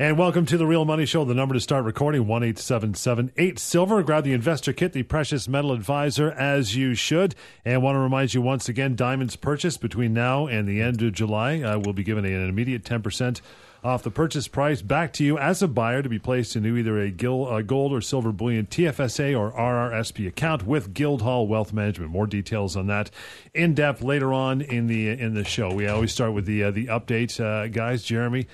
And welcome to the Real Money Show. The number to start recording one eight seven seven eight silver. Grab the investor kit, the precious metal advisor, as you should. And want to remind you once again, diamonds purchased between now and the end of July uh, will be given an immediate ten percent off the purchase price back to you as a buyer to be placed into either a gold or silver bullion TFSA or RRSP account with Guildhall Wealth Management. More details on that in depth later on in the in the show. We always start with the uh, the update, uh, guys. Jeremy.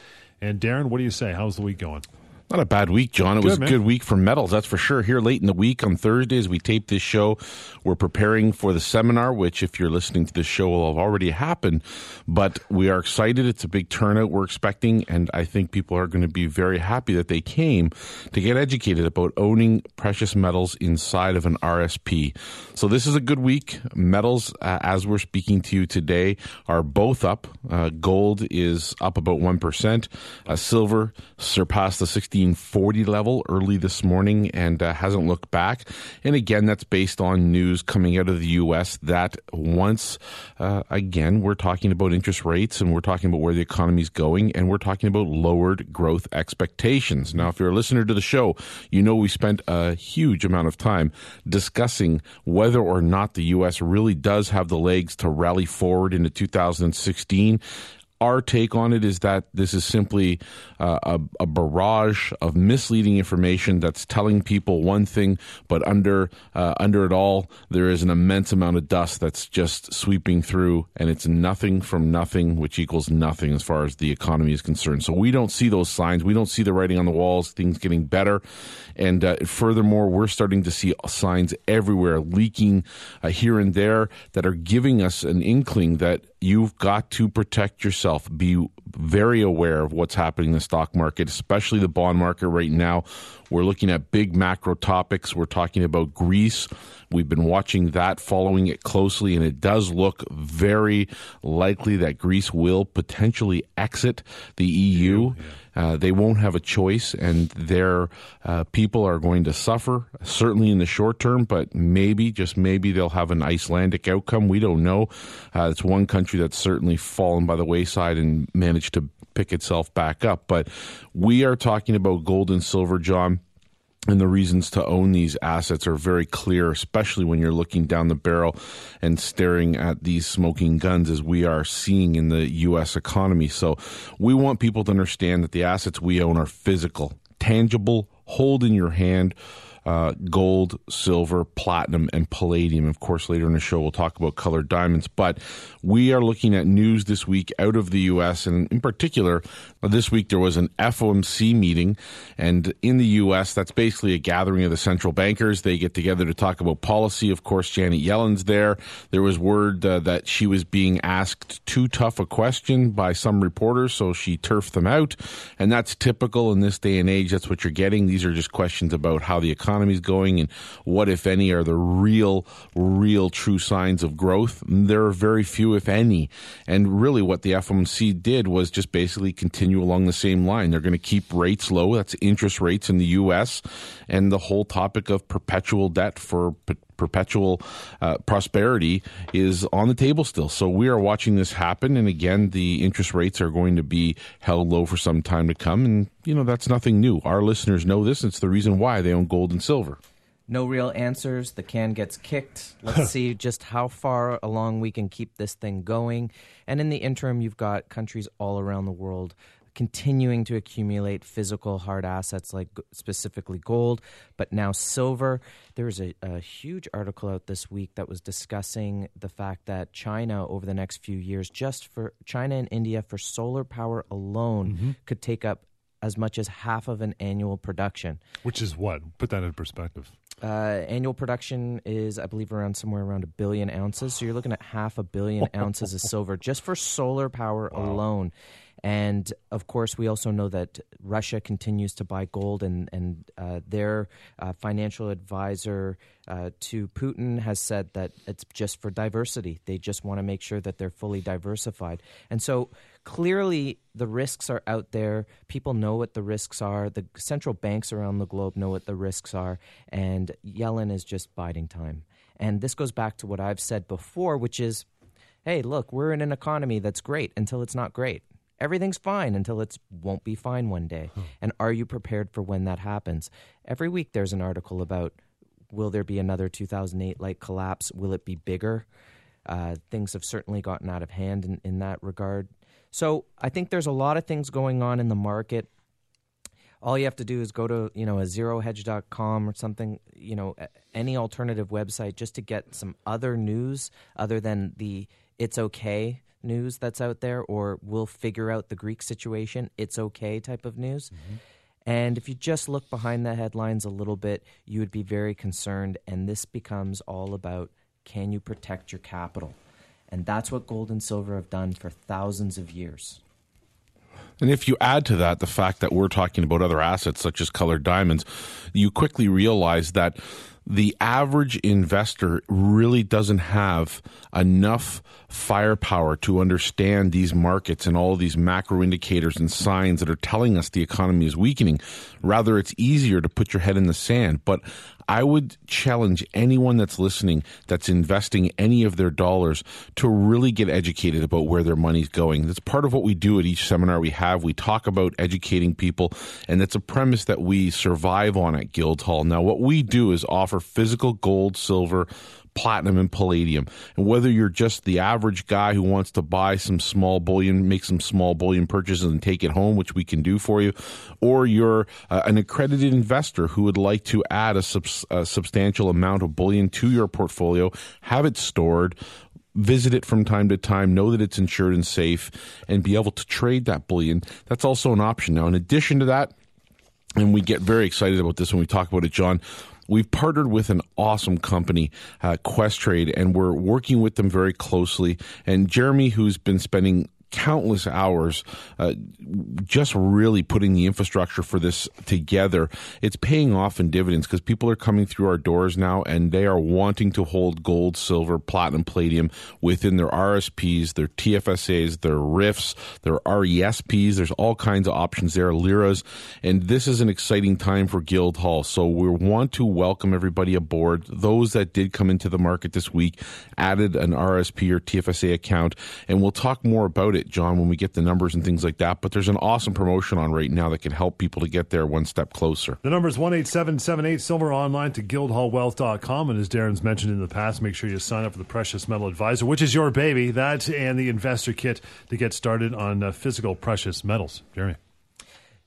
And Darren, what do you say? How's the week going? Not a bad week, John. It good, was a man. good week for metals, that's for sure. Here late in the week on Thursday, as we tape this show, we're preparing for the seminar, which, if you're listening to this show, will have already happened. But we are excited. It's a big turnout we're expecting, and I think people are going to be very happy that they came to get educated about owning precious metals inside of an RSP. So this is a good week. Metals, uh, as we're speaking to you today, are both up. Uh, gold is up about 1%. Uh, silver surpassed the 60 1640 level early this morning and uh, hasn't looked back. And again, that's based on news coming out of the U.S. that once uh, again, we're talking about interest rates and we're talking about where the economy is going and we're talking about lowered growth expectations. Now, if you're a listener to the show, you know we spent a huge amount of time discussing whether or not the U.S. really does have the legs to rally forward into 2016 our take on it is that this is simply uh, a, a, barrage of misleading information that's telling people one thing, but under uh, under it all, there is an immense amount of dust that's just sweeping through, and it's nothing from nothing, which equals nothing as far as the economy is concerned. So we don't see those signs. We don't see the writing on the walls. Things getting better, and uh, furthermore, we're starting to see signs everywhere leaking uh, here and there that are giving us an inkling that you've got to protect yourself. Be very aware of what's happening in the stock market, especially the bond market right now. We're looking at big macro topics. We're talking about Greece. We've been watching that, following it closely, and it does look very likely that Greece will potentially exit the EU. Yeah. Uh, they won't have a choice, and their uh, people are going to suffer, certainly in the short term, but maybe, just maybe, they'll have an Icelandic outcome. We don't know. Uh, it's one country that's certainly fallen by the wayside and managed to pick itself back up. But we are talking about gold and silver, John and the reasons to own these assets are very clear, especially when you're looking down the barrel and staring at these smoking guns as we are seeing in the U.S. economy. So we want people to understand that the assets we own are physical, tangible, hold in your hand uh, gold, silver, platinum, and palladium. Of course, later in the show, we'll talk about colored diamonds. But we are looking at news this week out of the U.S., and in particular, this week there was an FOMC meeting. And in the U.S., that's basically a gathering of the central bankers. They get together to talk about policy. Of course, Janet Yellen's there. There was word uh, that she was being asked too tough a question by some reporters, so she turfed them out. And that's typical in this day and age. That's what you're getting. These are just questions about how the economy economy is going and what, if any, are the real, real true signs of growth. There are very few, if any. And really, what the FOMC did was just basically continue along the same line. They're going to keep rates low. That's interest rates in the U.S. And the whole topic of perpetual debt for perpetual uh, prosperity is on the table still. So we are watching this happen. And again, the interest rates are going to be held low for some time to come. And, you know, that's nothing new. Our listeners know this. It's the reason why they own gold and silver. No real answers. The can gets kicked. Let's see just how far along we can keep this thing going. And in the interim, you've got countries all around the world continuing to accumulate physical hard assets like specifically gold, but now silver. There was a, a, huge article out this week that was discussing the fact that China, over the next few years, just for China and India for solar power alone, mm-hmm. could take up as much as half of an annual production. Which is what? Put that in perspective. Uh, annual production is, I believe, around somewhere around a billion ounces. So you're looking at half a billion ounces of silver just for solar power wow. alone. And of course, we also know that Russia continues to buy gold, and, and uh, their uh, financial advisor uh, to Putin has said that it's just for diversity. They just want to make sure that they're fully diversified. And so clearly, the risks are out there. People know what the risks are. The central banks around the globe know what the risks are. And Yellen is just biding time. And this goes back to what I've said before, which is hey, look, we're in an economy that's great until it's not great everything's fine until it won't be fine one day. And are you prepared for when that happens? Every week there's an article about will there be another 2008 like collapse? Will it be bigger? Uh, things have certainly gotten out of hand in, in that regard. So I think there's a lot of things going on in the market. All you have to do is go to you know a zerohedge.com or something, you know, any alternative website just to get some other news other than the it's okay news that's out there or we'll figure out the Greek situation, it's okay type of news. Mm-hmm. And if you just look behind the headlines a little bit, you would be very concerned. And this becomes all about can you protect your capital? And that's what gold and silver have done for thousands of years. And if you add to that the fact that we're talking about other assets such as colored diamonds, you quickly realize that the average investor really doesn't have enough firepower to understand these markets and all these macro indicators and signs that are telling us the economy is weakening. Rather, it's easier to put your head in the sand. But I would challenge anyone that's listening that's investing any of their dollars to really get educated about where their money's going. That's part of what we do at each seminar we have. We talk about educating people, and that's a premise that we survive on at Guildhall. Now, what we do is offer physical gold, silver, platinum and palladium. And whether you're just the average guy who wants to buy some small bullion, make some small bullion purchases and take it home, which we can do for you, or you're uh, an accredited investor who would like to add a, a substantial amount of bullion to your portfolio, have it stored, visit it from time to time, know that it's insured and safe, and be able to trade that bullion. That's also an option. Now, in addition to that, and we get very excited about this when we talk about it, John we've partnered with an awesome company, uh, Questrade, and we're working with them very closely. And Jeremy, who's been spending countless hours uh, just really putting the infrastructure for this together. It's paying off in dividends because people are coming through our doors now and they are wanting to hold gold, silver, platinum, palladium within their RSPs, their TFSAs, their RIFs, their RESPs. There's all kinds of options there, LIRAs. And this is an exciting time for Guildhall. So we want to welcome everybody aboard. Those that did come into the market this week added an RSP or TFSA account, and we'll talk more about it it, John, when we get the numbers and things like that. But there's an awesome promotion on right now that can help people to get there one step closer. The number is 18778 Silver online to guildhallwealth.com. And as Darren's mentioned in the past, make sure you sign up for the Precious Metal Advisor, which is your baby, that and the investor kit to get started on uh, physical precious metals. Jeremy.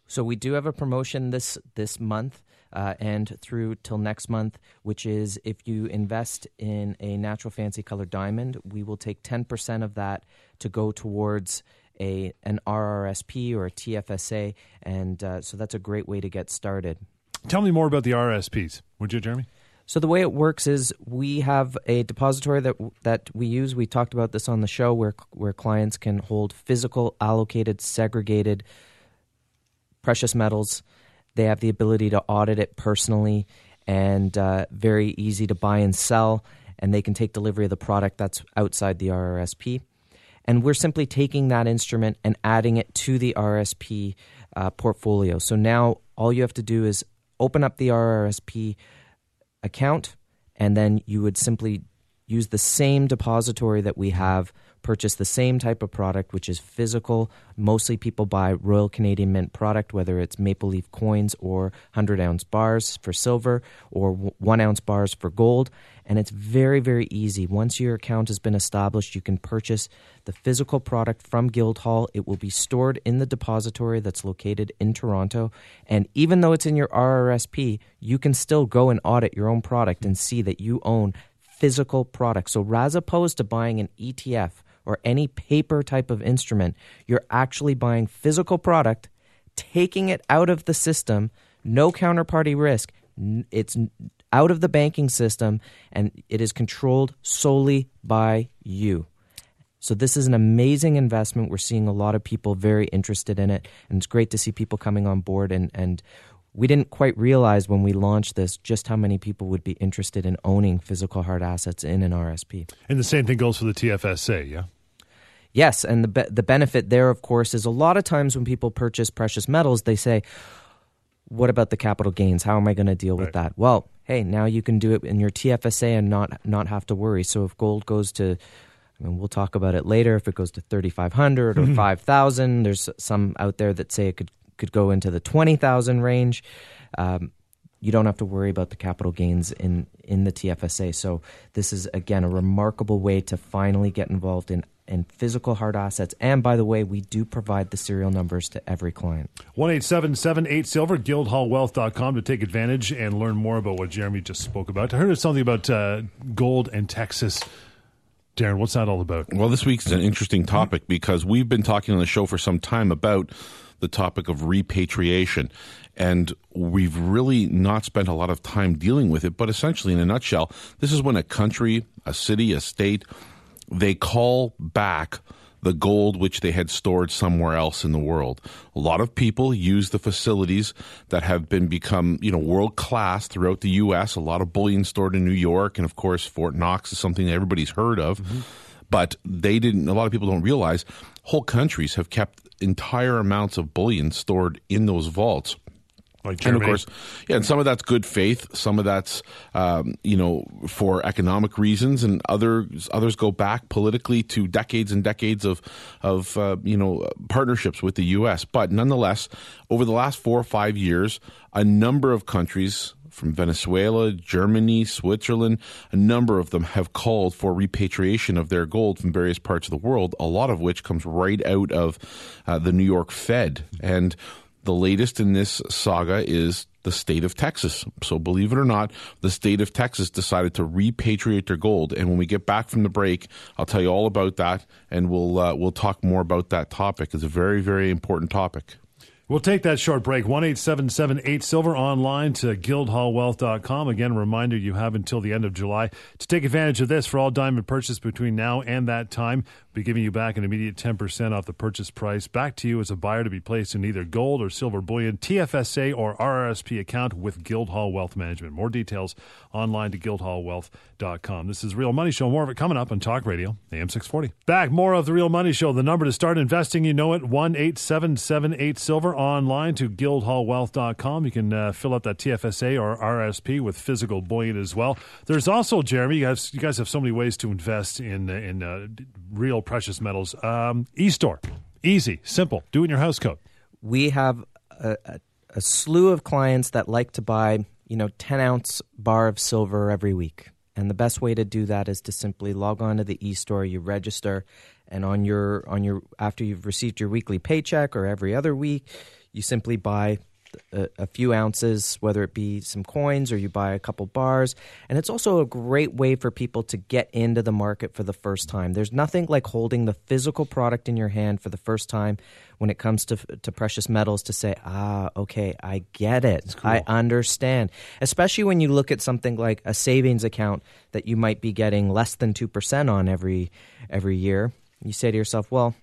So we do have a promotion this this month uh, and through till next month, which is if you invest in a natural fancy colored diamond, we will take 10% of that to go towards a an RRSP or a TFSA, and uh, so that's a great way to get started. Tell me more about the RSPs, would you, Jeremy? So the way it works is we have a depository that that we use. We talked about this on the show, where where clients can hold physical, allocated, segregated precious metals they have the ability to audit it personally and uh, very easy to buy and sell, and they can take delivery of the product that's outside the RRSP. And we're simply taking that instrument and adding it to the RSP uh, portfolio. So now all you have to do is open up the RRSP account, and then you would simply use the same depository that we have purchase the same type of product, which is physical. Mostly people buy Royal Canadian Mint product, whether it's maple leaf coins or 100 ounce bars for silver or one ounce bars for gold. And it's very, very easy. Once your account has been established, you can purchase the physical product from Guildhall. It will be stored in the depository that's located in Toronto. And even though it's in your RRSP, you can still go and audit your own product and see that you own physical product. So, as opposed to buying an ETF or any paper type of instrument, you're actually buying physical product, taking it out of the system, no counterparty risk. It's out of the banking system and it is controlled solely by you. So this is an amazing investment. We're seeing a lot of people very interested in it, and it's great to see people coming on board. And, and we didn't quite realize when we launched this just how many people would be interested in owning physical hard assets in an RSP. And the same thing goes for the TFSA, yeah. Yes, and the be- the benefit there, of course, is a lot of times when people purchase precious metals, they say, "What about the capital gains? How am I going to deal right. with that?" Well, hey, now you can do it in your TFSA and not not have to worry. So if gold goes to I mean, we'll talk about it later if it goes to 3,500 or mm-hmm. 5,000. There's some out there that say it could, could go into the 20,000 range. Um, you don't have to worry about the capital gains in, in the TFSA. So, this is, again, a remarkable way to finally get involved in in physical hard assets. And by the way, we do provide the serial numbers to every client. 1 877 Silver, guildhallwealth.com to take advantage and learn more about what Jeremy just spoke about. I heard something about uh, gold and Texas. Darren, what's that all about? Well, this week's an interesting topic because we've been talking on the show for some time about the topic of repatriation. And we've really not spent a lot of time dealing with it. But essentially, in a nutshell, this is when a country, a city, a state, they call back the gold which they had stored somewhere else in the world. A lot of people use the facilities that have been become, you know, world class throughout the US. A lot of bullion stored in New York and of course Fort Knox is something that everybody's heard of. Mm-hmm. But they didn't a lot of people don't realize whole countries have kept entire amounts of bullion stored in those vaults. Like and of course, yeah, and some of that's good faith, some of that's um, you know for economic reasons, and others others go back politically to decades and decades of of uh, you know partnerships with the U.S. But nonetheless, over the last four or five years, a number of countries from Venezuela, Germany, Switzerland, a number of them have called for repatriation of their gold from various parts of the world, a lot of which comes right out of uh, the New York Fed. And the latest in this saga is the state of Texas. So, believe it or not, the state of Texas decided to repatriate their gold. And when we get back from the break, I'll tell you all about that, and we'll uh, we'll talk more about that topic. It's a very very important topic. We'll take that short break. 1 877 Silver online to guildhallwealth.com. Again, reminder you have until the end of July to take advantage of this for all diamond purchase between now and that time. Be giving you back an immediate 10% off the purchase price back to you as a buyer to be placed in either gold or silver bullion, TFSA, or RRSP account with Guildhall Wealth Management. More details online to guildhallwealth.com. This is Real Money Show. More of it coming up on Talk Radio, AM 640. Back, more of the Real Money Show. The number to start investing, you know it, 1 877 Silver online to guildhallwealth.com. You can uh, fill out that TFSA or RSP with physical bullion as well. There's also, Jeremy, you guys, you guys have so many ways to invest in, in uh, real precious metals. Um, e-store, easy, simple, do in your house code. We have a, a, a slew of clients that like to buy, you know, 10 ounce bar of silver every week. And the best way to do that is to simply log on to the e-store, you register, and on your on your after you've received your weekly paycheck or every other week, you simply buy a, a, few ounces, whether it be some coins or you buy a couple bars. And it's also a great way for people to get into the market for the first time. There's nothing like holding the physical product in your hand for the first time when it comes to, to precious metals to say, ah, okay, I get it. Cool. I understand. Especially when you look at something like a savings account that you might be getting less than 2% on every every year you say to yourself, well,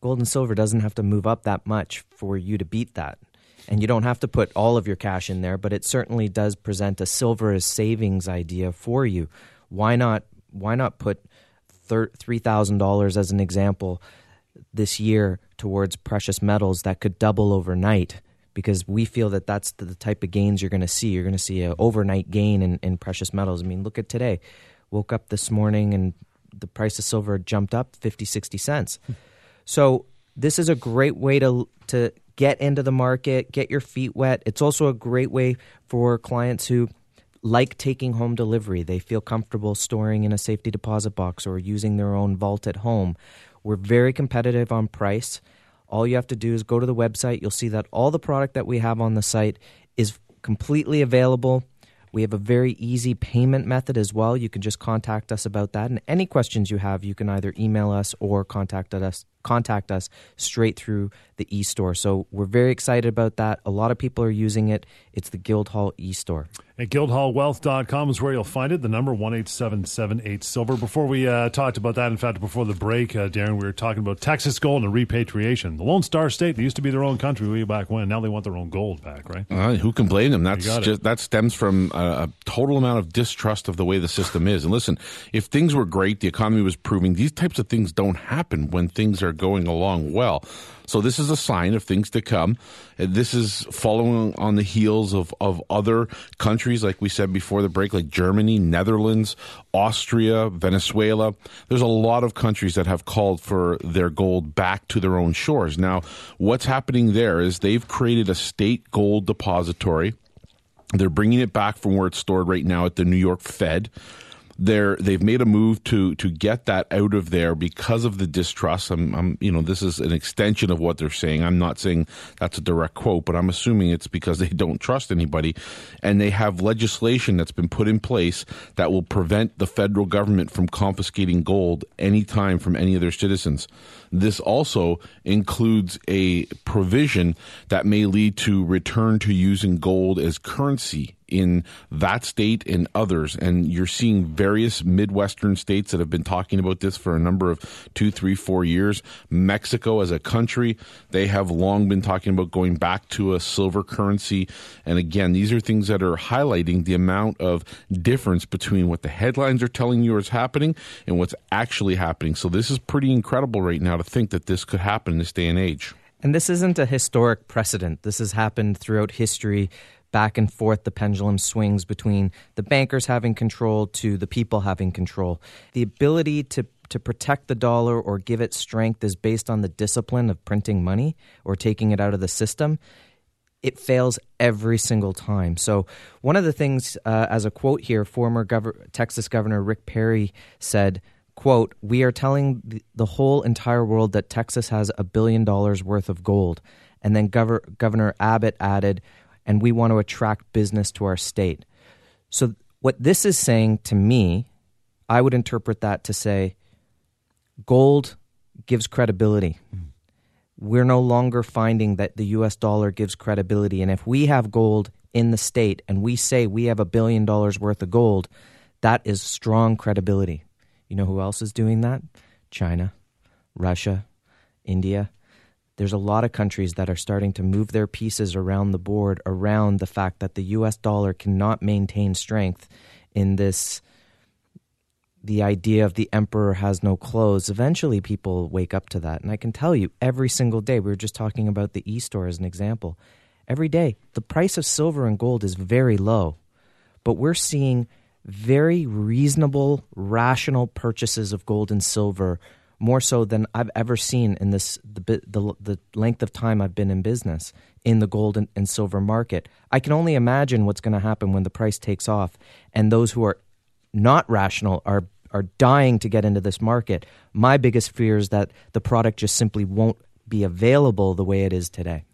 gold and silver doesn't have to move up that much for you to beat that. And you don't have to put all of your cash in there, but it certainly does present a silver as savings idea for you. Why not why not put $3,000 as an example this year towards precious metals that could double overnight? Because we feel that that's the type of gains you're going to see. You're going to see an overnight gain in, in precious metals. I mean, look at today. Woke up this morning and the price of silver jumped up 50, 60 cents. so this is a great way to to get into the market, get your feet wet. It's also a great way for clients who like taking home delivery. They feel comfortable storing in a safety deposit box or using their own vault at home. We're very competitive on price. All you have to do is go to the website. You'll see that all the product that we have on the site is completely available we have a very easy payment method as well. You can just contact us about that. And any questions you have, you can either email us or contact us contact us straight through the e-store. So we're very excited about that. A lot of people are using it. It's the Guildhall e-store. At guildhallwealth.com is where you'll find it. The number one eight seven seven eight silver. Before we uh, talked about that, in fact, before the break, uh, Darren, we were talking about Texas gold and repatriation. The Lone Star State. They used to be their own country way back when. Now they want their own gold back, right? Uh, who can blame them? That's just that stems from a, a total amount of distrust of the way the system is. And listen, if things were great, the economy was proving these types of things don't happen when things are going along well. So this is a sign of things to come. Uh, this is following on the heels of, of other countries, like we said before the break, like Germany, Netherlands, Austria, Venezuela. There's a lot of countries that have called for their gold back to their own shores. Now, what's happening there is they've created a state gold depository. They're bringing it back from where it's stored right now at the New York Fed they're they've made a move to to get that out of there because of the distrust. I'm, I'm you know this is an extension of what they're saying. I'm not saying that's a direct quote, but I'm assuming it's because they don't trust anybody, and they have legislation that's been put in place that will prevent the federal government from confiscating gold anytime from any of their citizens. This also includes a provision that may lead to return to using gold as currency in that state and others. And you're seeing various Midwestern states that have been talking about this for a number of two, three, four years. Mexico as a country, they have long been talking about going back to a silver currency. And again, these are things that are highlighting the amount of difference between what the headlines are telling you is happening and what's actually happening. So this is pretty incredible right now to think that this could happen in this day and age. And this isn't a historic precedent. This has happened throughout history back and forth the pendulum swings between the bankers having control to the people having control. The ability to to protect the dollar or give it strength is based on the discipline of printing money or taking it out of the system. It fails every single time. So, one of the things, uh, as a quote here, former Gov- Texas Governor Rick Perry said, quote, We are telling the whole entire world that Texas has a billion dollars worth of gold. And then Gov- Governor Abbott added, and we want to attract business to our state. So, what this is saying to me, I would interpret that to say gold gives credibility. Mm. We're no longer finding that the US dollar gives credibility. And if we have gold in the state and we say we have a billion dollars worth of gold, that is strong credibility. You know who else is doing that? China, Russia, India. There's a lot of countries that are starting to move their pieces around the board around the fact that the US dollar cannot maintain strength in this the idea of the emperor has no clothes. Eventually people wake up to that. And i can tell you every single day we were just talking about the e-store as an example. Every day the price of silver and gold is very low. But we're seeing very reasonable rational purchases of gold and silver more so than I've ever seen in this the the, the length of time I've been in business in the gold and, and silver market. I can only imagine what's going to happen when the price takes off, and those who are not rational are are dying to get into this market. My biggest fear is that the product just simply won't be available the way it is today.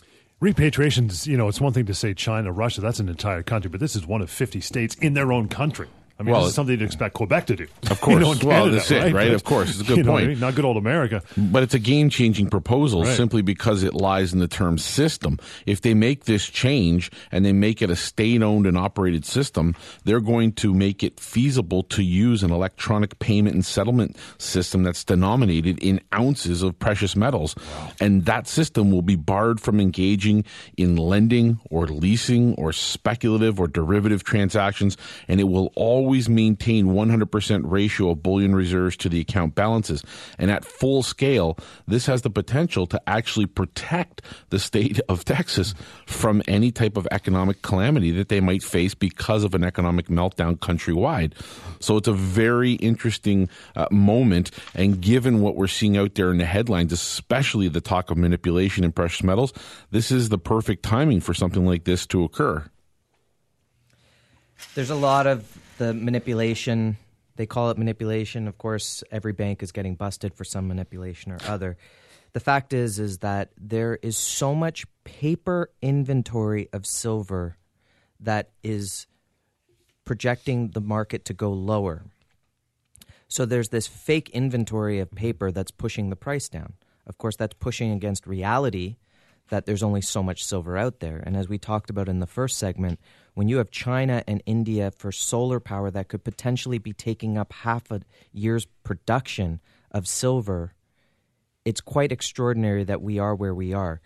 Repatriations, you know, it's one thing to say China, Russia, that's an entire country, but this is one of 50 states in their own country. I mean, well, this is something you'd expect Quebec to do. Of course. You know, Canada, well, that's right? it, right? But, of course. It's a good point. I mean? Not good old America. But it's a game changing proposal right. simply because it lies in the term system. If they make this change and they make it a state owned and operated system, they're going to make it feasible to use an electronic payment and settlement system that's denominated in ounces of precious metals. Wow. And that system will be barred from engaging in lending or leasing or speculative or derivative transactions, and it will always always maintain 100% ratio of bullion reserves to the account balances. And at full scale, this has the potential to actually protect the state of Texas from any type of economic calamity that they might face because of an economic meltdown countrywide. So it's a very interesting uh, moment. And given what we're seeing out there in the headlines, especially the talk of manipulation in precious metals, this is the perfect timing for something like this to occur. There's a lot of the manipulation. They call it manipulation. Of course, every bank is getting busted for some manipulation or other. The fact is, is that there is so much paper inventory of silver that is projecting the market to go lower. So there's this fake inventory of paper that's pushing the price down. Of course, that's pushing against reality that there's only so much silver out there. And as we talked about in the first segment, when you have China and India for solar power that could potentially be taking up half a year's production of silver, it's quite extraordinary that we are where we are.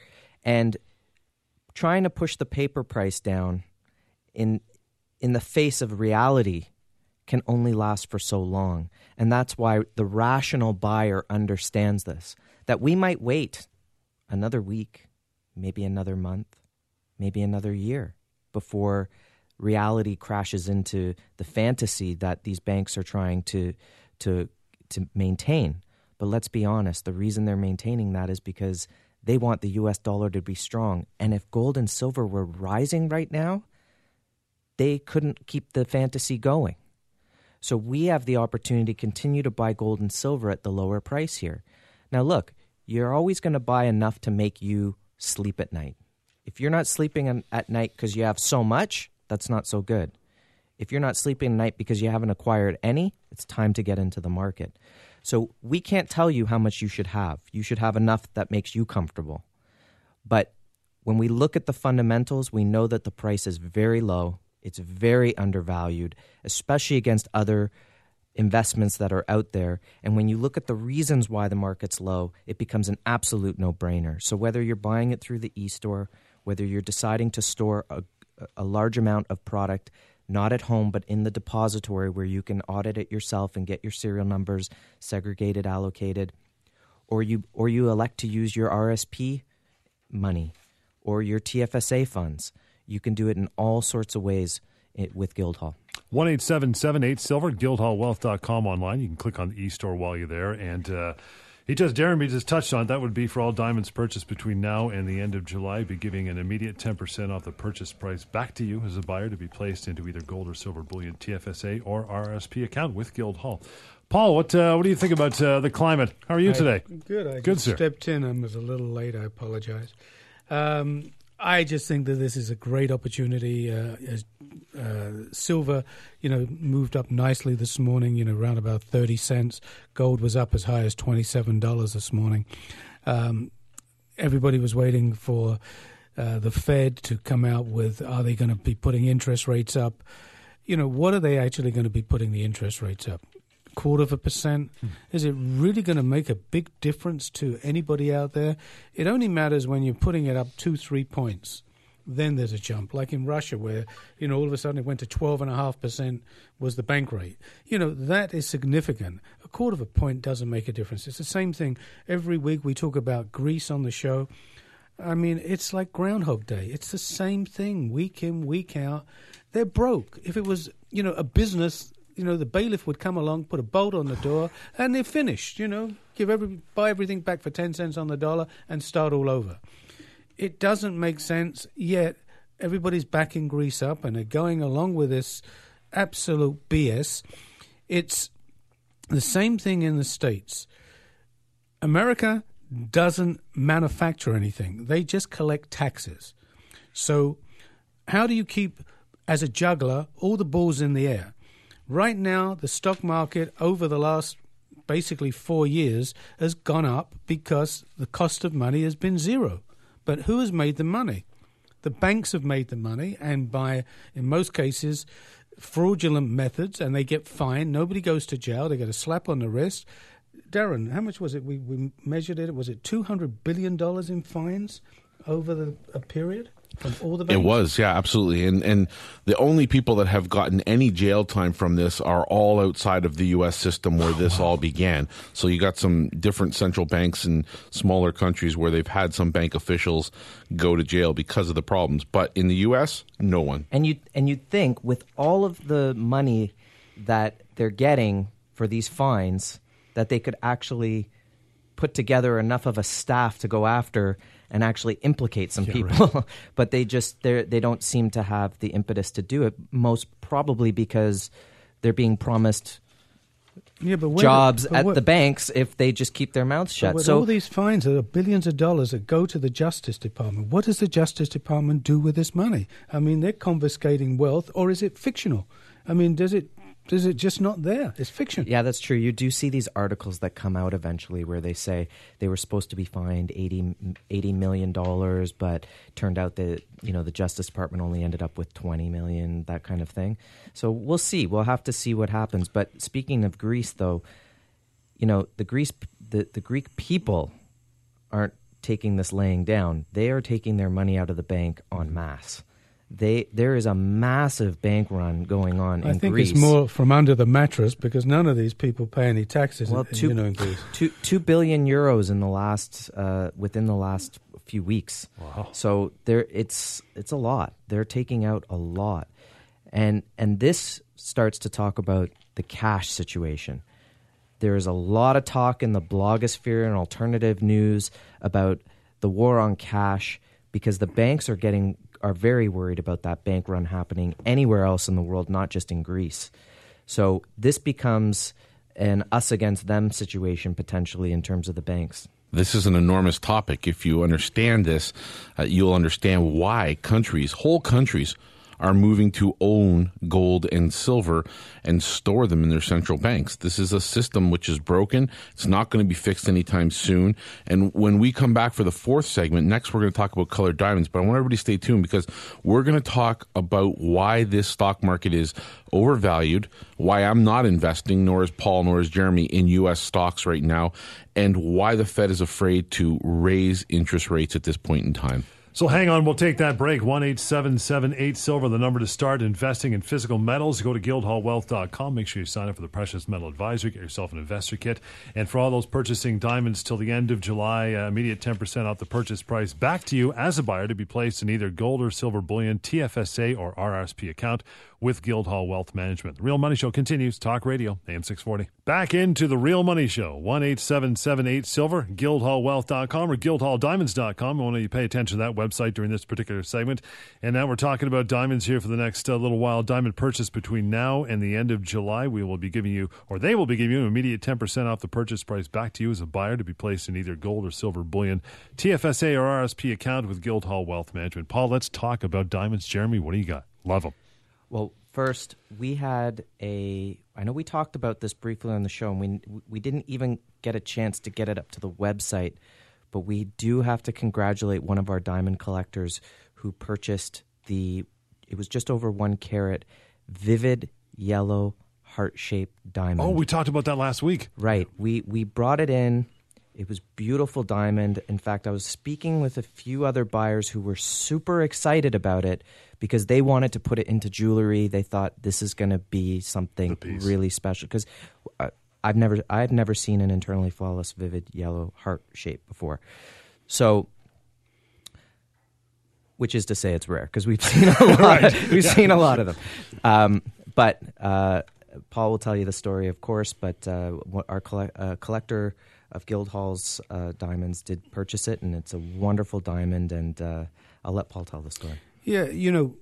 And trying to push the paper price down in in the face of reality can only last for so long. And that's why the rational buyer understands this that we might wait another week, maybe another month, maybe another year before reality crashes into the fantasy that these banks are trying to to to maintain. But let's be honest, the reason they're maintaining that is because they want the US dollar to be strong. And if gold and silver were rising right now, they couldn't keep the fantasy going. So we have the opportunity to continue to buy gold and silver at the lower price here. Now, look, you're always going to buy enough to make you sleep at night. If you're not sleeping at night because you have so much, that's not so good. If you're not sleeping at night because you haven't acquired any, it's time to get into the market. So we can't tell you how much you should have. You should have enough that makes you comfortable. But when we look at the fundamentals, we know that the price is very low. It's very undervalued, especially against other investments that are out there. And when you look at the reasons why the market's low, it becomes an absolute no brainer. So whether you're buying it through the e store, whether you're deciding to store a, a large amount of product not at home, but in the depository where you can audit it yourself and get your serial numbers segregated, allocated, or you or you elect to use your RSP money or your TFSA funds. You can do it in all sorts of ways eh, with Guildhall. One eight seven seven eight silver guildhallwealth.com online. You can click on the e-store while you're there and. Uh, he just, Jeremy just touched on it. That would be for all diamonds purchased between now and the end of July, be giving an immediate 10% off the purchase price back to you as a buyer to be placed into either gold or silver bullion TFSA or RSP account with Guildhall. Paul, what uh, what do you think about uh, the climate? How are you today? good. I good, sir. stepped in and was a little late. I apologize. Um, I just think that this is a great opportunity. Uh, as, uh, silver, you know, moved up nicely this morning. You know, around about thirty cents. Gold was up as high as twenty seven dollars this morning. Um, everybody was waiting for uh, the Fed to come out with are they going to be putting interest rates up? You know, what are they actually going to be putting the interest rates up? Quarter of a percent? Hmm. Is it really going to make a big difference to anybody out there? It only matters when you're putting it up two, three points. Then there's a jump, like in Russia, where you know all of a sudden it went to twelve and a half percent was the bank rate. You know that is significant. A quarter of a point doesn't make a difference. It's the same thing. Every week we talk about Greece on the show. I mean, it's like Groundhog Day. It's the same thing week in, week out. They're broke. If it was, you know, a business you know, the bailiff would come along, put a bolt on the door, and they're finished. You know, give every buy everything back for ten cents on the dollar and start all over. It doesn't make sense yet. Everybody's backing Greece up and they're going along with this absolute BS. It's the same thing in the states. America doesn't manufacture anything; they just collect taxes. So, how do you keep, as a juggler, all the balls in the air? Right now, the stock market over the last basically four years has gone up because the cost of money has been zero. But who has made the money? The banks have made the money, and by, in most cases, fraudulent methods, and they get fined. Nobody goes to jail. They get a slap on the wrist. Darren, how much was it? We, we measured it. Was it $200 billion in fines over the, a period? From all the banks? It was, yeah, absolutely. And and the only people that have gotten any jail time from this are all outside of the U.S. system where this wow. all began. So you got some different central banks in smaller countries where they've had some bank officials go to jail because of the problems. But in the U.S., no one. And you and you think with all of the money that they're getting for these fines, that they could actually put together enough of a staff to go after and actually implicate some yeah, people, right. but they just they they don't seem to have the impetus to do it. Most probably because they're being promised yeah, but jobs but at what, the banks if they just keep their mouths shut. so all these fines are billions of dollars that go to the Justice Department. What does the Justice Department do with this money? I mean, they're confiscating wealth, or is it fictional? I mean, does it is it just not there? It's fiction. Yeah, that's true. You do see these articles that come out eventually where they say they were supposed to be fined 80, $80 million, but turned out that you know the Justice Department only ended up with twenty million, that kind of thing. So we'll see. We'll have to see what happens. But speaking of Greece, though, you know the Greece, the, the Greek people aren't taking this laying down. They are taking their money out of the bank en masse they there is a massive bank run going on I in think Greece. it's more from under the mattress because none of these people pay any taxes. Well, in, two- you know, in Greece. two two billion euros in the last uh, within the last few weeks. Wow. So there, it's it's a lot. They're taking out a lot, and and this starts to talk about the cash situation. There is a lot of talk in the blogosphere and alternative news about the war on cash because the banks are getting are very worried about that bank run happening anywhere else in the world, not just in Greece. So this becomes an us against them situation potentially in terms of the banks. This is an enormous topic. If you understand this, uh, you'll understand why countries, whole countries, are moving to own gold and silver and store them in their central banks. This is a system which is broken. It's not going to be fixed anytime soon. And when we come back for the fourth segment, next we're going to talk about colored diamonds. But I want everybody to stay tuned because we're going to talk about why this stock market is overvalued, why I'm not investing, nor is Paul, nor is Jeremy, in U.S. stocks right now, and why the Fed is afraid to raise interest rates at this point in time. So hang on, we'll take that break. One eight seven seven eight silver, the number to start investing in physical metals. Go to guildhallwealth.com. Make sure you sign up for the Precious Metal Advisor. Get yourself an investor kit. And for all those purchasing diamonds till the end of July, uh, immediate 10% off the purchase price back to you as a buyer to be placed in either gold or silver bullion, TFSA or RRSP account with Guildhall Wealth Management. The Real Money Show continues. Talk Radio, AM 640. Back into the Real Money Show. One eight seven seven eight silver, guildhallwealth.com or guildhalldiamonds.com. I want you to pay attention to that website during this particular segment. And now we're talking about diamonds here for the next uh, little while. Diamond purchase between now and the end of July. We will be giving you, or they will be giving you, an immediate 10% off the purchase price back to you as a buyer to be placed in either gold or silver bullion, TFSA or RSP account with Guildhall Wealth Management. Paul, let's talk about diamonds. Jeremy, what do you got? Love them. Well, first we had a. I know we talked about this briefly on the show, and we we didn't even get a chance to get it up to the website, but we do have to congratulate one of our diamond collectors who purchased the. It was just over one carat, vivid yellow heart shaped diamond. Oh, we talked about that last week. Right. We we brought it in. It was beautiful diamond. In fact, I was speaking with a few other buyers who were super excited about it because they wanted to put it into jewelry. They thought this is going to be something really special because uh, I've never I've never seen an internally flawless vivid yellow heart shape before. So which is to say it's rare because we've seen a lot. We've seen a lot of them. Um, but uh, Paul will tell you the story, of course. But uh, our uh, collector of Guildhall's uh, diamonds did purchase it, and it's a wonderful diamond. And uh, I'll let Paul tell the story. Yeah, you know,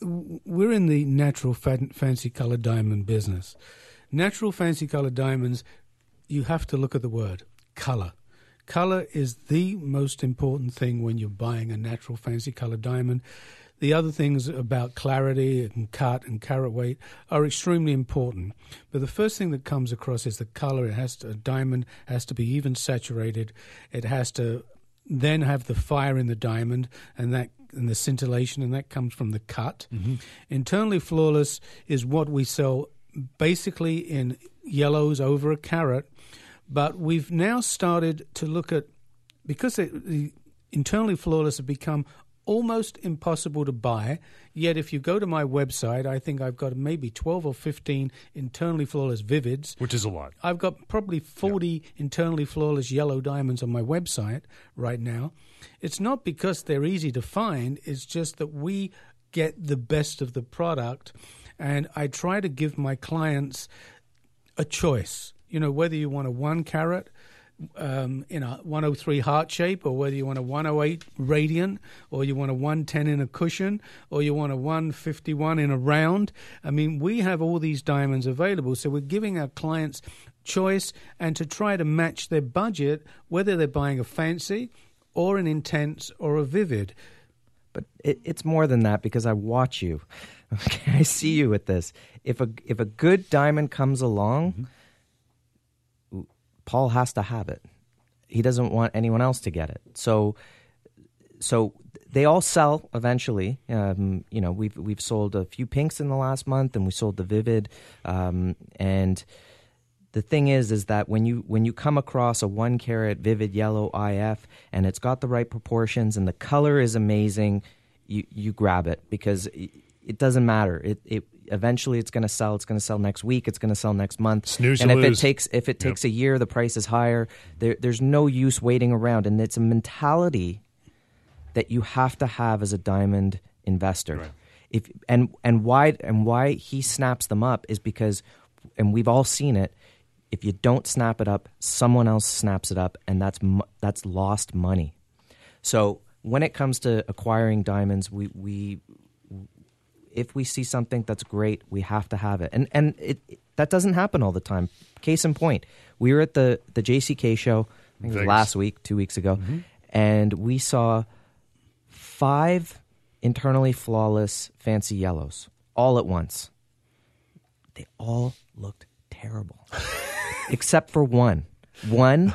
we're in the natural fa- fancy colored diamond business. Natural fancy colored diamonds, you have to look at the word color. Color is the most important thing when you're buying a natural fancy colored diamond. The other things about clarity and cut and carat weight are extremely important. But the first thing that comes across is the color. It has to, a diamond has to be even saturated. It has to then have the fire in the diamond and that and the scintillation and that comes from the cut. Mm-hmm. Internally flawless is what we sell basically in yellows over a carat, but we've now started to look at because it, the internally flawless have become almost impossible to buy. Yet, if you go to my website, I think I've got maybe 12 or 15 internally flawless vivids. Which is a lot. I've got probably 40 internally flawless yellow diamonds on my website right now. It's not because they're easy to find, it's just that we get the best of the product. And I try to give my clients a choice. You know, whether you want a one carat um, in a 103 heart shape, or whether you want a 108 radiant, or you want a 110 in a cushion, or you want a 151 in a round. I mean, we have all these diamonds available, so we're giving our clients choice and to try to match their budget, whether they're buying a fancy or an intense or a vivid. But it, it's more than that because I watch you. Okay, I see you with this. If a if a good diamond comes along, Paul has to have it. He doesn't want anyone else to get it. So, so they all sell eventually. Um, you know, we've we've sold a few pinks in the last month, and we sold the vivid. Um, and the thing is, is that when you when you come across a one carat vivid yellow IF, and it's got the right proportions, and the color is amazing, you, you grab it because it, doesn't matter. It, it eventually it's going to sell. It's going to sell next week. It's going to sell next month. Snooze and if lose. it takes if it takes yep. a year, the price is higher. There, there's no use waiting around, and it's a mentality that you have to have as a diamond investor. Right. If and and why and why he snaps them up is because, and we've all seen it. If you don't snap it up, someone else snaps it up, and that's that's lost money. So when it comes to acquiring diamonds, we we if we see something that's great, we have to have it, and and it, it that doesn't happen all the time. Case in point, we were at the the JCK show I think it was last week, two weeks ago, mm-hmm. and we saw five internally flawless fancy yellows all at once. They all looked terrible, except for one. One,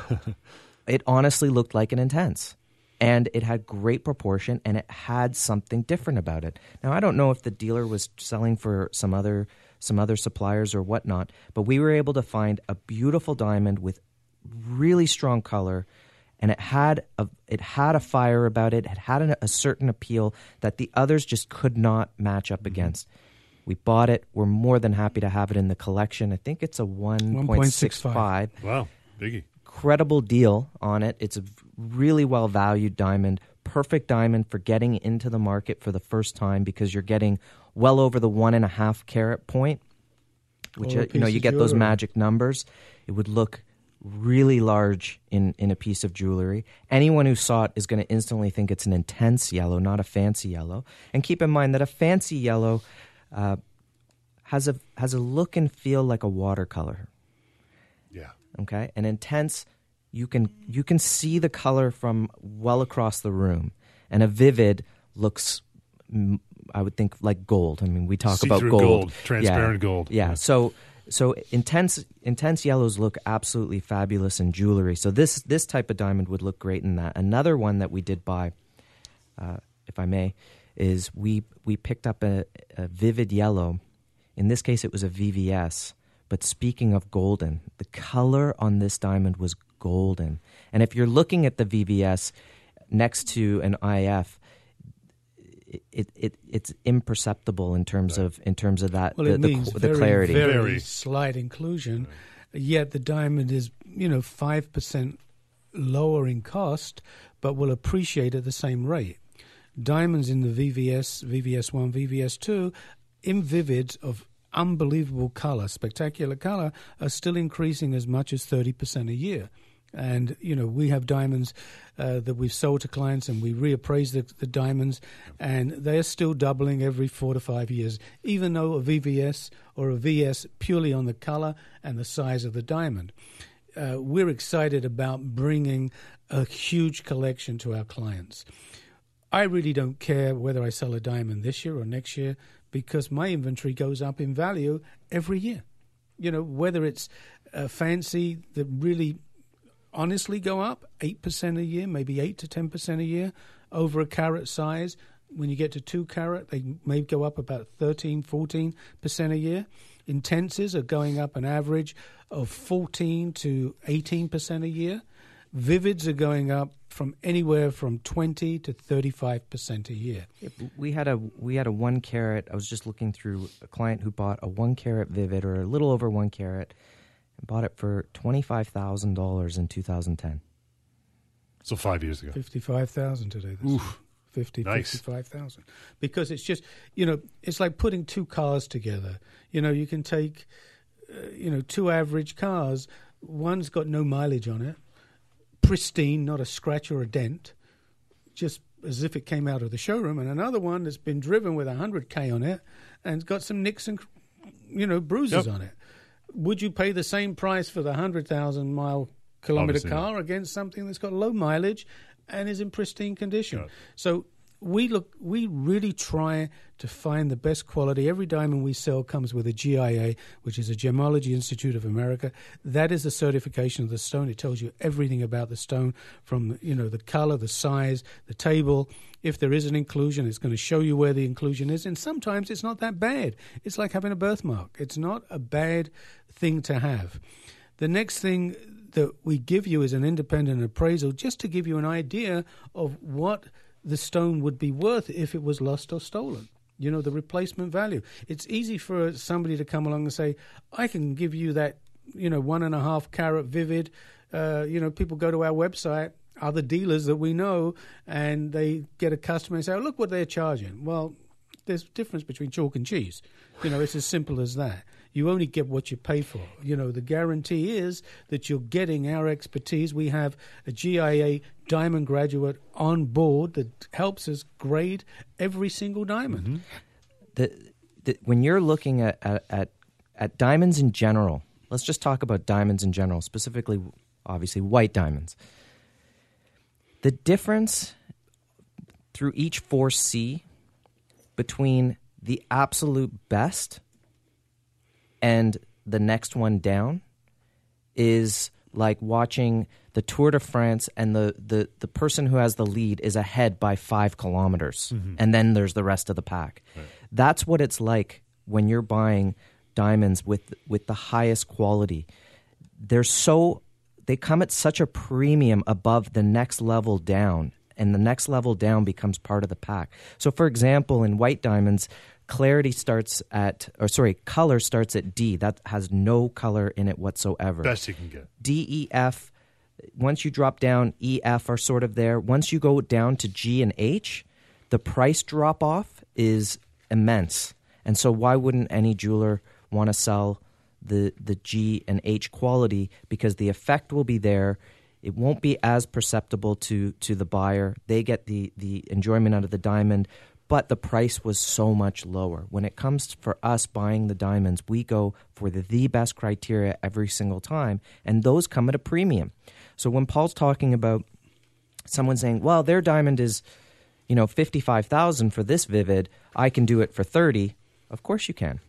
it honestly looked like an intense. And it had great proportion and it had something different about it. Now I don't know if the dealer was selling for some other some other suppliers or whatnot, but we were able to find a beautiful diamond with really strong color and it had a it had a fire about it. It had a, a certain appeal that the others just could not match up mm-hmm. against. We bought it. We're more than happy to have it in the collection. I think it's a one point six five. Wow, biggie! Incredible deal on it. It's a really well valued diamond. Perfect diamond for getting into the market for the first time because you're getting well over the one and a half carat point, which uh, you know you get those magic numbers. It would look really large in, in a piece of jewelry. Anyone who saw it is going to instantly think it's an intense yellow, not a fancy yellow. And keep in mind that a fancy yellow uh, has a has a look and feel like a watercolor. Yeah. Okay. An intense, you can you can see the color from well across the room, and a vivid looks. I would think like gold. I mean, we talk about gold. gold, transparent yeah. gold. Yeah. yeah. So so intense intense yellows look absolutely fabulous in jewelry. So this this type of diamond would look great in that. Another one that we did buy, uh, if I may, is we we picked up a, a vivid yellow. In this case, it was a VVS. But speaking of golden, the color on this diamond was golden. And if you're looking at the VVS next to an IF, it, it it's imperceptible in terms right. of in terms of that well, the, it the, means the very, clarity. Very, very slight inclusion, right. yet the diamond is you know five percent lower in cost, but will appreciate at the same rate. Diamonds in the VVS, VVS one, VVS two, in vivid of unbelievable color, spectacular color, are still increasing as much as thirty percent a year. And you know we have diamonds uh, that we've sold to clients, and we reappraise the, the, diamonds, and they are still doubling every four to five years. Even though a VVS or a VS purely on the color and the size of the diamond, uh, we're excited about bringing a huge collection to our clients. I really don't care whether I sell a diamond this year or next year because my inventory goes up in value every year. You know, whether it's uh, fancy that really honestly go up 8% a year, maybe 8 to 10% a year over a carat size. When you get to 2 carat, they may go up about 13, 14% a year. Intenses are going up an average of 14 to 18% a year. Vivids are going up from anywhere from 20 to 35% a year. We had a we had a 1 carat. I was just looking through a client who bought a 1 carat vivid or a little over 1 carat and bought it for $25,000 in 2010. So five years ago. 55000 today. This Oof. 50, nice. 55,000. Because it's just, you know, it's like putting two cars together. You know, you can take, uh, you know, two average cars. One's got no mileage on it, pristine, not a scratch or a dent, just as if it came out of the showroom. And another one that's been driven with 100K on it and got some nicks and, you know, bruises yep. on it would you pay the same price for the 100,000 mile kilometer Obviously car not. against something that's got low mileage and is in pristine condition? So we look we really try to find the best quality. Every diamond we sell comes with a GIA which is a gemology institute of america. That is a certification of the stone. It tells you everything about the stone from you know the color the size the table. If there is an inclusion it's going to show you where the inclusion is. And sometimes it's not that bad. It's like having a birthmark. It's not a bad thing to have. The next thing that we give you is an independent appraisal just to give you an idea of what the stone would be worth if it was lost or stolen. You know, the replacement value. It's easy for somebody to come along and say, I can give you that, you know, one and a half carat vivid. Uh, you know, people go to our website, other dealers that we know, and they get a customer and say, oh, look what they're charging. Well, there's a difference between chalk and cheese. You know, it's as simple as that. You only get what you pay for. You know, the guarantee is that you're getting our expertise. We have a GIA diamond graduate on board that helps us grade every single diamond. Mm-hmm. The, the, when you're looking at, at, at, at diamonds in general, let's just talk about diamonds in general, specifically, obviously, white diamonds. The difference through each 4C between the absolute best and the next one down is like watching the Tour de France and the, the, the person who has the lead is ahead by five kilometers. Mm-hmm. And then there's the rest of the pack. Right. That's what it's like when you're buying diamonds with, with the highest quality. They're so, they come at such a premium above the next level down. And the next level down becomes part of the pack. So, for example, in white diamonds, clarity starts at, or sorry, color starts at D. That has no color in it whatsoever. Best you can get. D, E, F. Once you drop down, E, F are sort of there. Once you go down to G and H, the price drop off is immense. And so, why wouldn't any jeweler want to sell the, the G and H quality? Because the effect will be there. It won't be as perceptible to, to the buyer. They get the, the enjoyment out of the diamond, but the price was so much lower. When it comes for us buying the diamonds, we go for the, the best criteria every single time, and those come at a premium. So when Paul's talking about someone saying, "Well, their diamond is, you know, fifty-five thousand for this vivid, I can do it for 30. Of course you can.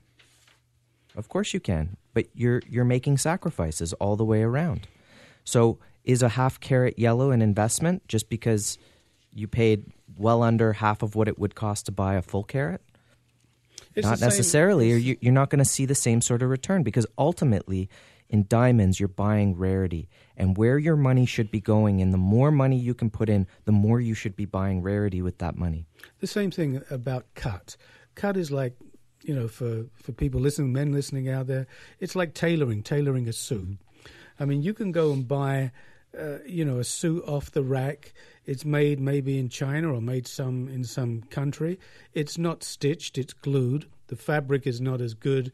Of course you can. But you're you're making sacrifices all the way around. So is a half carat yellow an investment just because you paid well under half of what it would cost to buy a full carat? It's not necessarily, or you, you're not going to see the same sort of return because ultimately, in diamonds, you're buying rarity. And where your money should be going, and the more money you can put in, the more you should be buying rarity with that money. The same thing about cut. Cut is like, you know, for, for people listening, men listening out there, it's like tailoring, tailoring a suit. I mean, you can go and buy, uh, you know, a suit off the rack it's made maybe in China or made some in some country. It's not stitched, it's glued. The fabric is not as good.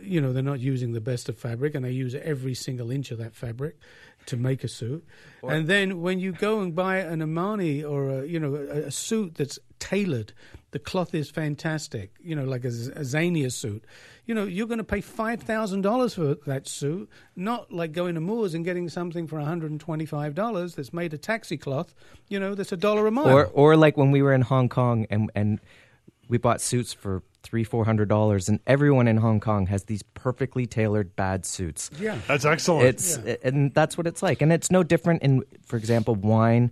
You know, they're not using the best of fabric and they use every single inch of that fabric to make a suit. and then when you go and buy an Armani or a, you know a, a suit that's tailored, the cloth is fantastic. You know, like a, a Zegna suit you know, you're going to pay $5,000 for that suit, not like going to Moores and getting something for $125 that's made of taxi cloth, you know, that's a dollar a mile. Or, or like when we were in Hong Kong and, and we bought suits for three, four hundred dollars, and everyone in Hong Kong has these perfectly tailored bad suits. Yeah, that's excellent. It's yeah. and that's what it's like, and it's no different in, for example, wine.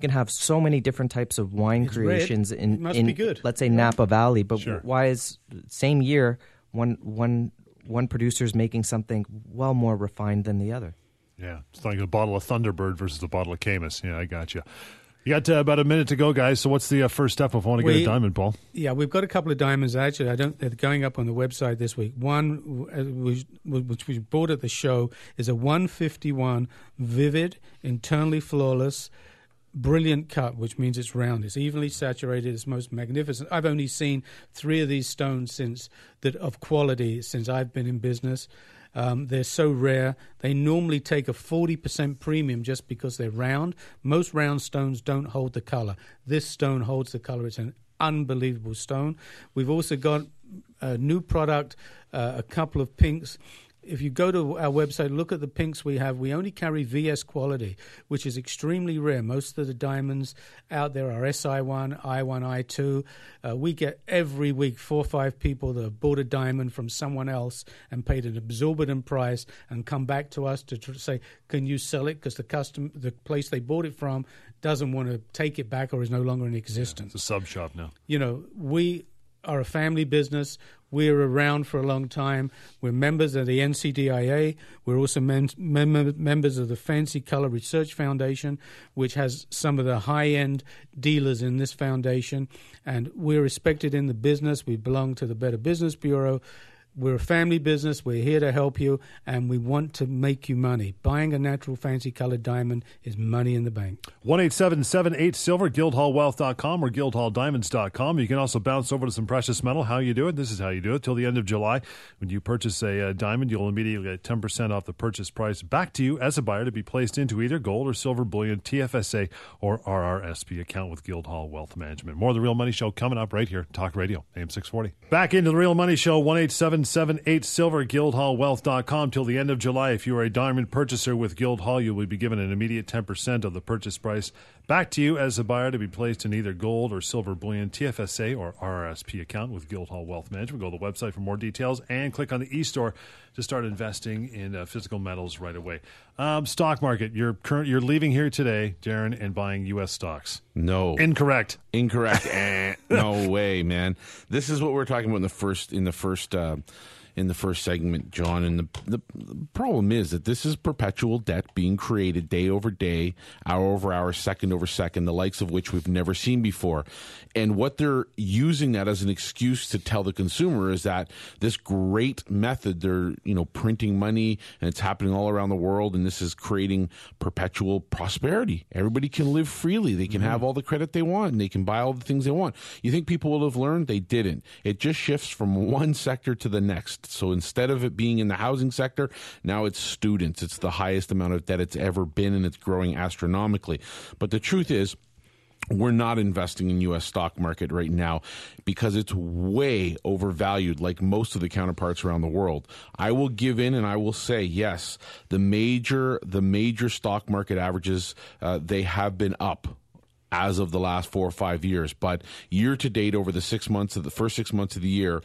You can have so many different types of wine it's creations red. in, in let's say Napa Valley, but sure. why is same year one one one producer is making something well more refined than the other. Yeah, it's like a bottle of Thunderbird versus a bottle of Caymus. Yeah, I got you. You got uh, about a minute to go, guys. So, what's the uh, first step if I want to we, get a diamond, Paul? Yeah, we've got a couple of diamonds. Actually, I don't. They're going up on the website this week. One, uh, which, which we bought at the show, is a 151 vivid, internally flawless brilliant cut, which means it's round. It's evenly saturated. It's most magnificent. I've only seen three of these stones since that of quality since I've been in business. Um, they're so rare. They normally take a 40% premium just because they're round. Most round stones don't hold the color. This stone holds the color. It's an unbelievable stone. We've also got a new product, uh, a couple of pinks if you go to our website, look at the pinks we have. We only carry VS quality, which is extremely rare. Most of the diamonds out there are SI1, I1, I2. Uh, we get every week four or five people that have bought a diamond from someone else and paid an exorbitant price and come back to us to tr- say, "Can you sell it?" Because the custom, the place they bought it from, doesn't want to take it back or is no longer in existence. Yeah, it's a sub shop now. You know, we are a family business. We're around for a long time. We're members of the NCDIA. We're also mem- mem- members of the Fancy Color Research Foundation, which has some of the high end dealers in this foundation. And we're respected in the business. We belong to the Better Business Bureau. We're a family business. We're here to help you, and we want to make you money. Buying a natural fancy colored diamond is money in the bank. 1 8 Silver, guildhallwealth.com or guildhalldiamonds.com. You can also bounce over to some precious metal. How you do it? This is how you do it. Till the end of July, when you purchase a, a diamond, you'll immediately get 10% off the purchase price back to you as a buyer to be placed into either gold or silver bullion, TFSA, or RRSP account with Guildhall Wealth Management. More of the Real Money Show coming up right here, Talk Radio, AM 640. Back into the Real Money Show, 1 778 Silver, guildhallwealth.com till the end of July. If you are a diamond purchaser with Guildhall, you will be given an immediate 10% of the purchase price back to you as a buyer to be placed in either gold or silver bullion, TFSA, or RRSP account with Guildhall Wealth Management. Go to the website for more details and click on the e-store to start investing in uh, physical metals right away. Um, stock market, you're current, you're leaving here today, Darren, and buying U.S. stocks. No, incorrect. Incorrect. eh, no way, man. This is what we're talking about in the first in the first. Uh, in the first segment, John. And the, the, the, problem is that this is perpetual debt being created day over day, hour over hour, second over second, the likes of which we've never seen before. And what they're using that as an excuse to tell the consumer is that this great method, they're, you know, printing money and it's happening all around the world and this is creating perpetual prosperity. Everybody can live freely. They can mm-hmm. have all the credit they want and they can buy all the things they want. You think people will have learned? They didn't. It just shifts from one sector to the next. So instead of it being in the housing sector, now it's students. It's the highest amount of debt it's ever been and it's growing astronomically. But the truth is, we're not investing in US stock market right now because it's way overvalued like most of the counterparts around the world. I will give in and I will say yes, the major the major stock market averages uh, they have been up as of the last 4 or 5 years, but year to date over the 6 months of the first 6 months of the year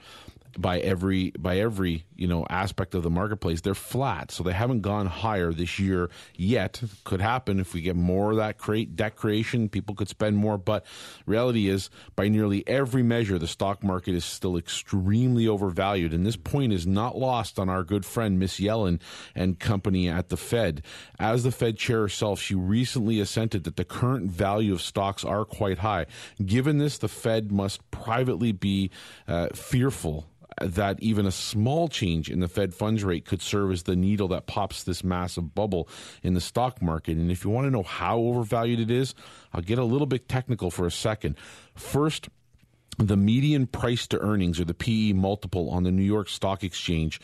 by every by every you know aspect of the marketplace they're flat. So they haven't gone higher this year yet. Could happen if we get more of that create debt creation people could spend more. But reality is by nearly every measure the stock market is still extremely overvalued. And this point is not lost on our good friend miss yellen and company at the fed. As the fed chair herself she recently assented that the current value of stocks are quite high. Given this the fed must privately be uh, fearful that even a small change in the Fed funds rate could serve as the needle that pops this massive bubble in the stock market. And if you want to know how overvalued it is, I'll get a little bit technical for a second. First, the median price to earnings or the PE multiple on the New York Stock Exchange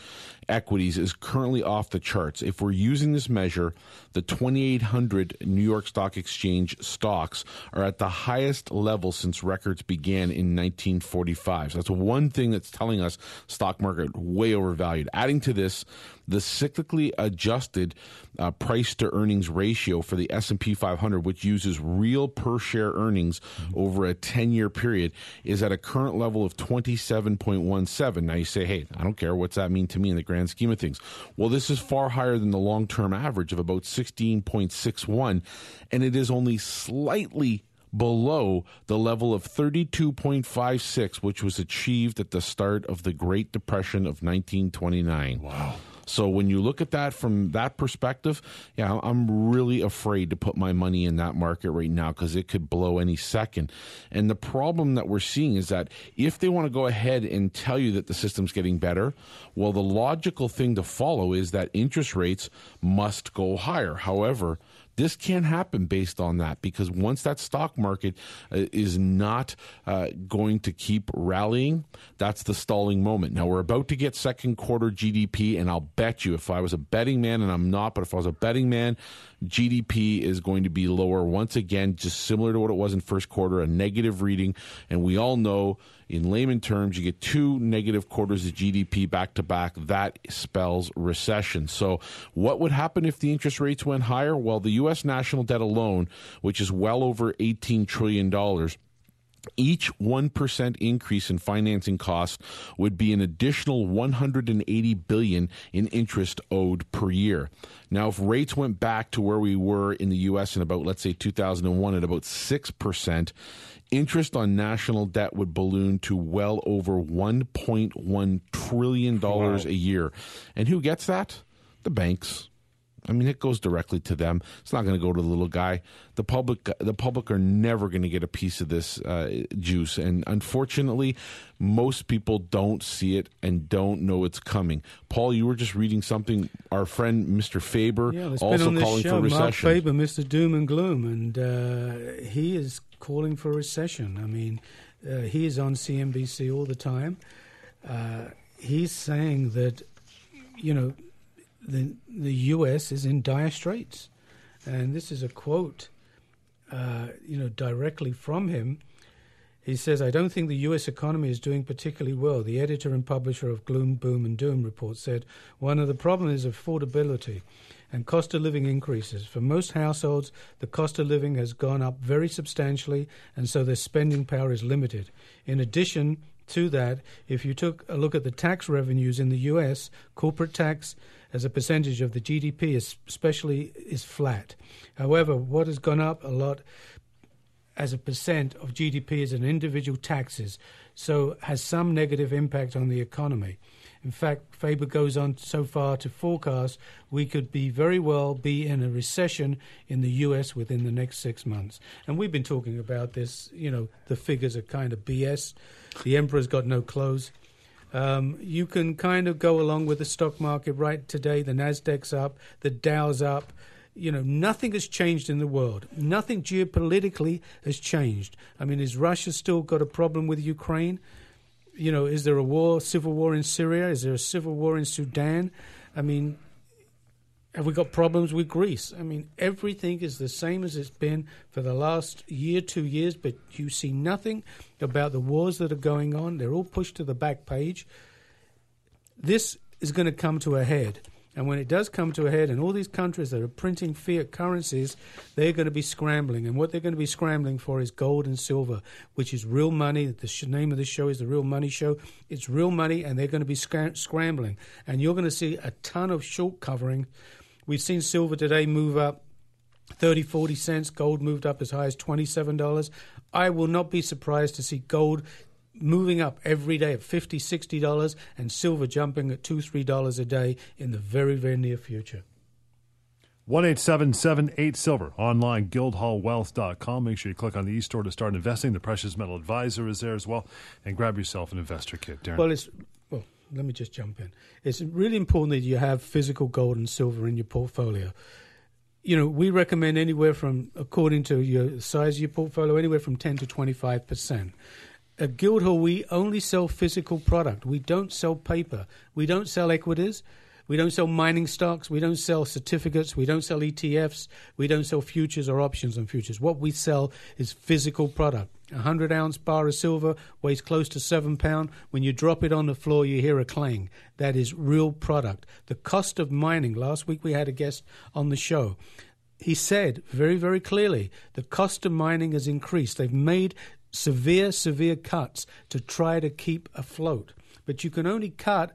equities is currently off the charts. If we're using this measure, the 2800 New York Stock Exchange stocks are at the highest level since records began in 1945. So that's one thing that's telling us stock market way overvalued. Adding to this, the cyclically adjusted uh, price to earnings ratio for the S&P 500 which uses real per share earnings over a 10-year period is at a current level of 27.17 now you say hey I don't care what's that mean to me in the grand scheme of things well this is far higher than the long-term average of about 16.61 and it is only slightly below the level of 32.56, which was achieved at the start of the Great Depression of 1929. Wow. So when you look at that from that perspective, yeah, I'm really afraid to put my money in that market right now because it could blow any second. And the problem that we're seeing is that if they want to go ahead and tell you that the system's getting better, well, the logical thing to follow is that interest rates must go higher. However, this can't happen based on that because once that stock market uh, is not uh, going to keep rallying, that's the stalling moment. Now, we're about to get second quarter GDP, and I'll bet you if I was a betting man, and I'm not, but if I was a betting man, GDP is going to be lower once again, just similar to what it was in first quarter, a negative reading. And we all know, in layman terms, you get two negative quarters of GDP back to back. That spells recession. So, what would happen if the interest rates went higher? Well, the U.S. national debt alone, which is well over $18 trillion each 1% increase in financing costs would be an additional 180 billion in interest owed per year. Now if rates went back to where we were in the US in about let's say 2001 at about 6%, interest on national debt would balloon to well over 1.1 trillion dollars wow. a year. And who gets that? The banks I mean, it goes directly to them. It's not going to go to the little guy. The public, the public are never going to get a piece of this uh, juice, and unfortunately, most people don't see it and don't know it's coming. Paul, you were just reading something. Our friend Mr. Faber yeah, also calling show, for recession. Marc Faber, Mr. Doom and Gloom, and uh, he is calling for recession. I mean, uh, he is on CNBC all the time. Uh, he's saying that, you know the the U.S. is in dire straits, and this is a quote, uh, you know, directly from him. He says, "I don't think the U.S. economy is doing particularly well." The editor and publisher of Gloom, Boom, and Doom report said one of the problems is affordability and cost of living increases. For most households, the cost of living has gone up very substantially, and so their spending power is limited. In addition to that, if you took a look at the tax revenues in the U.S., corporate tax as a percentage of the GDP, especially, is flat. However, what has gone up a lot as a percent of GDP is in individual taxes, so has some negative impact on the economy. In fact, Faber goes on so far to forecast we could be very well be in a recession in the U.S. within the next six months. And we've been talking about this. You know, the figures are kind of BS. The emperor's got no clothes. Um, you can kind of go along with the stock market right today. The Nasdaq's up, the Dow's up. You know, nothing has changed in the world. Nothing geopolitically has changed. I mean, is Russia still got a problem with Ukraine? You know, is there a war, civil war in Syria? Is there a civil war in Sudan? I mean, have we got problems with Greece? I mean, everything is the same as it's been for the last year, two years, but you see nothing about the wars that are going on. They're all pushed to the back page. This is going to come to a head. And when it does come to a head, and all these countries that are printing fiat currencies, they're going to be scrambling. And what they're going to be scrambling for is gold and silver, which is real money. The name of the show is the Real Money Show. It's real money, and they're going to be scrambling. And you're going to see a ton of short covering We've seen silver today move up 30, 40 cents. Gold moved up as high as $27. I will not be surprised to see gold moving up every day at $50, $60 and silver jumping at 2, $3 a day in the very, very near future. 1 8 Silver online, guildhallwealth.com. Make sure you click on the e store to start investing. The Precious Metal Advisor is there as well. And grab yourself an investor kit, Darren. Well, it's let me just jump in. It's really important that you have physical gold and silver in your portfolio. You know, we recommend anywhere from, according to your size of your portfolio, anywhere from 10 to 25%. At Guildhall, we only sell physical product. We don't sell paper. We don't sell equities. We don't sell mining stocks. We don't sell certificates. We don't sell ETFs. We don't sell futures or options on futures. What we sell is physical product. A 100 ounce bar of silver weighs close to seven pound. When you drop it on the floor, you hear a clang. That is real product. The cost of mining, last week we had a guest on the show. He said very, very clearly the cost of mining has increased. They've made severe, severe cuts to try to keep afloat. But you can only cut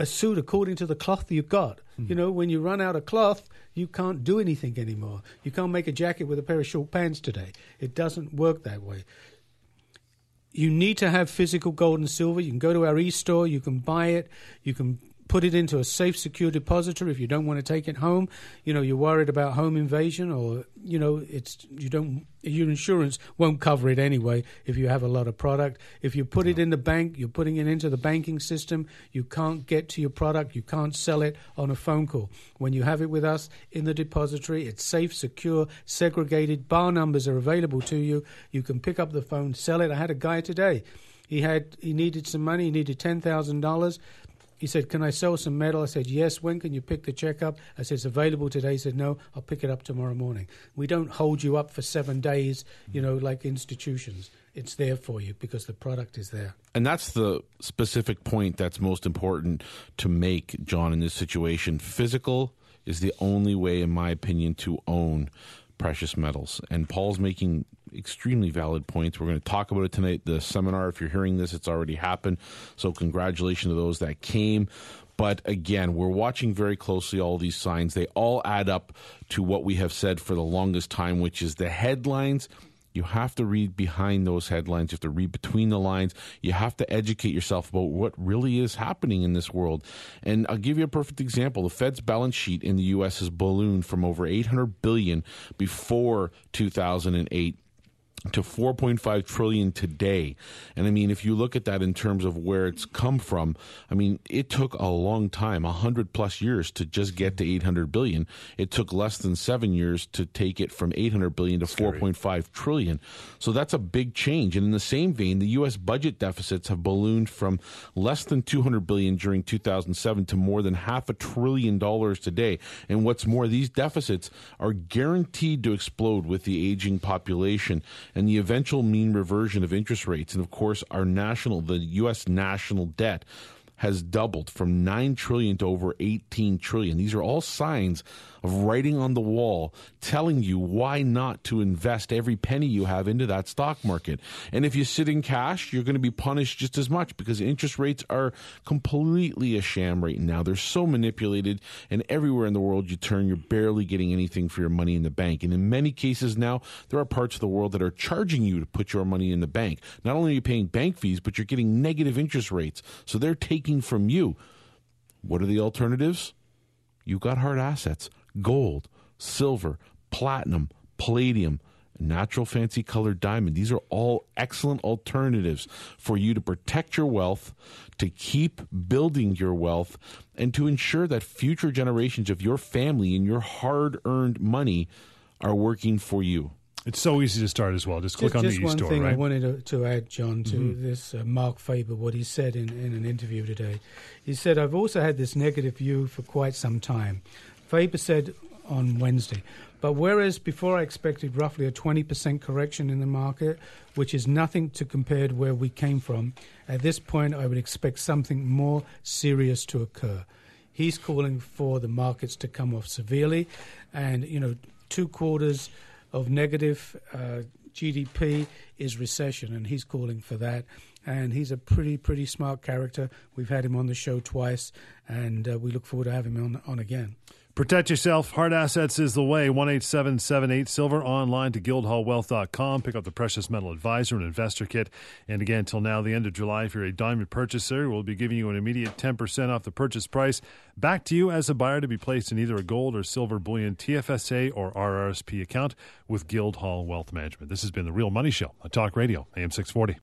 a suit according to the cloth you've got. Mm. You know, when you run out of cloth, you can't do anything anymore. You can't make a jacket with a pair of short pants today. It doesn't work that way. You need to have physical gold and silver. You can go to our e-store, you can buy it, you can put it into a safe, secure depository if you don't want to take it home. You know, you're worried about home invasion, or you know, it's you don't your insurance won't cover it anyway if you have a lot of product. If you put it in the bank, you're putting it into the banking system. You can't get to your product. You can't sell it on a phone call. When you have it with us in the depository, it's safe, secure, segregated. Bar numbers are available to you. You can pick up the phone, sell it. I had a guy today. He had he needed some money. He needed ten thousand dollars. He said, Can I sell some metal? I said, Yes. When can you pick the check up? I said, It's available today. He said, No, I'll pick it up tomorrow morning. We don't hold you up for seven days, you know, like institutions. It's there for you because the product is there. And that's the specific point that's most important to make, John, in this situation. Physical is the only way, in my opinion, to own precious metals. And Paul's making extremely valid points. We're going to talk about it tonight. The seminar, if you're hearing this, it's already happened. So, congratulations to those that came. But again, we're watching very closely all these signs. They all add up to what we have said for the longest time, which is the headlines you have to read behind those headlines. You have to read between the lines. You have to educate yourself about what really is happening in this world. And I'll give you a perfect example. The Fed's balance sheet in the U.S. has ballooned from over 800 billion before 2008 to 4.5 trillion today. And I mean, if you look at that in terms of where it's come from, I mean, it took a long time, 100 plus years to just get to 800 billion. It took less than 7 years to take it from 800 billion to 4.5 trillion. So that's a big change. And in the same vein, the US budget deficits have ballooned from less than 200 billion during 2007 to more than half a trillion dollars today. And what's more, these deficits are guaranteed to explode with the aging population and the eventual mean reversion of interest rates. And of course, our national, the U.S. national debt has doubled from 9 trillion to over 18 trillion. These are all signs of writing on the wall telling you why not to invest every penny you have into that stock market. And if you sit in cash, you're going to be punished just as much because interest rates are completely a sham right now. They're so manipulated, and everywhere in the world you turn, you're barely getting anything for your money in the bank. And in many cases now, there are parts of the world that are charging you to put your money in the bank. Not only are you paying bank fees, but you're getting negative interest rates. So they're taking from you. What are the alternatives? You've got hard assets gold, silver, platinum, palladium, natural fancy colored diamond. These are all excellent alternatives for you to protect your wealth, to keep building your wealth, and to ensure that future generations of your family and your hard earned money are working for you. It's so easy to start as well. Just click just, on just the one e-store, thing right? I wanted to, to add, John, to mm-hmm. this uh, Marc Faber, what he said in, in an interview today. He said, I've also had this negative view for quite some time. Faber said on Wednesday. But whereas before I expected roughly a 20% correction in the market, which is nothing to compare to where we came from, at this point I would expect something more serious to occur. He's calling for the markets to come off severely, and you know, two quarters of negative uh, GDP is recession, and he's calling for that. And he's a pretty, pretty smart character. We've had him on the show twice, and uh, we look forward to having him on, on again. Protect yourself. Hard assets is the way. 18778 Silver online to guildhallwealth.com. Pick up the Precious Metal Advisor and Investor Kit. And again, till now, the end of July, if you're a diamond purchaser, we'll be giving you an immediate 10% off the purchase price back to you as a buyer to be placed in either a gold or silver bullion TFSA or RRSP account with Guildhall Wealth Management. This has been the Real Money Show on Talk Radio, AM 640.